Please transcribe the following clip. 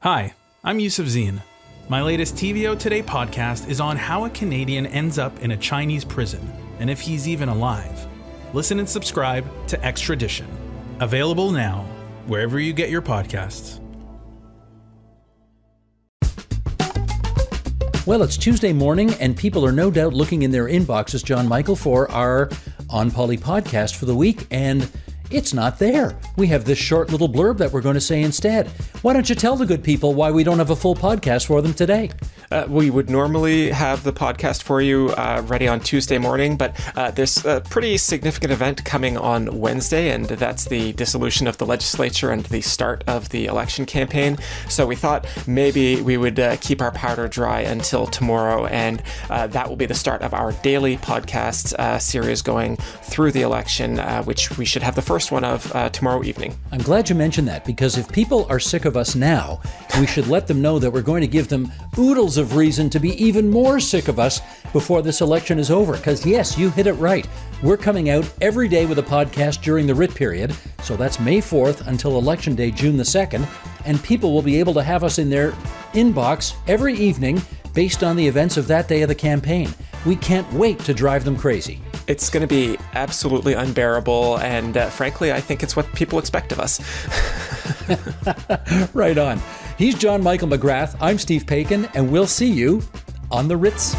Hi, I'm Yusuf Zine. My latest TVO Today podcast is on how a Canadian ends up in a Chinese prison and if he's even alive. Listen and subscribe to Extradition. Available now, wherever you get your podcasts. Well, it's Tuesday morning, and people are no doubt looking in their inboxes, John Michael, for our On Poli podcast for the week, and it's not there. We have this short little blurb that we're going to say instead. Why don't you tell the good people why we don't have a full podcast for them today? Uh, we would normally have the podcast for you uh, ready on Tuesday morning, but uh, there's a pretty significant event coming on Wednesday, and that's the dissolution of the legislature and the start of the election campaign. So we thought maybe we would uh, keep our powder dry until tomorrow, and uh, that will be the start of our daily podcast uh, series going through the election, which we should have the first one of tomorrow evening. I'm glad you mentioned that because if people are sick of us now, we should let them know that we're going to give them oodles of reason to be even more sick of us before this election is over. Because, yes, you hit it right. We're coming out every day with a podcast during the writ period. So that's May 4th until Election Day, June the 2nd. And people will be able to have us in their inbox every evening based on the events of that day of the campaign. We can't wait to drive them crazy. It's going to be absolutely unbearable, and uh, frankly, I think it's what people expect of us. right on. He's John Michael McGrath. I'm Steve Paikin, and we'll see you on the Ritz.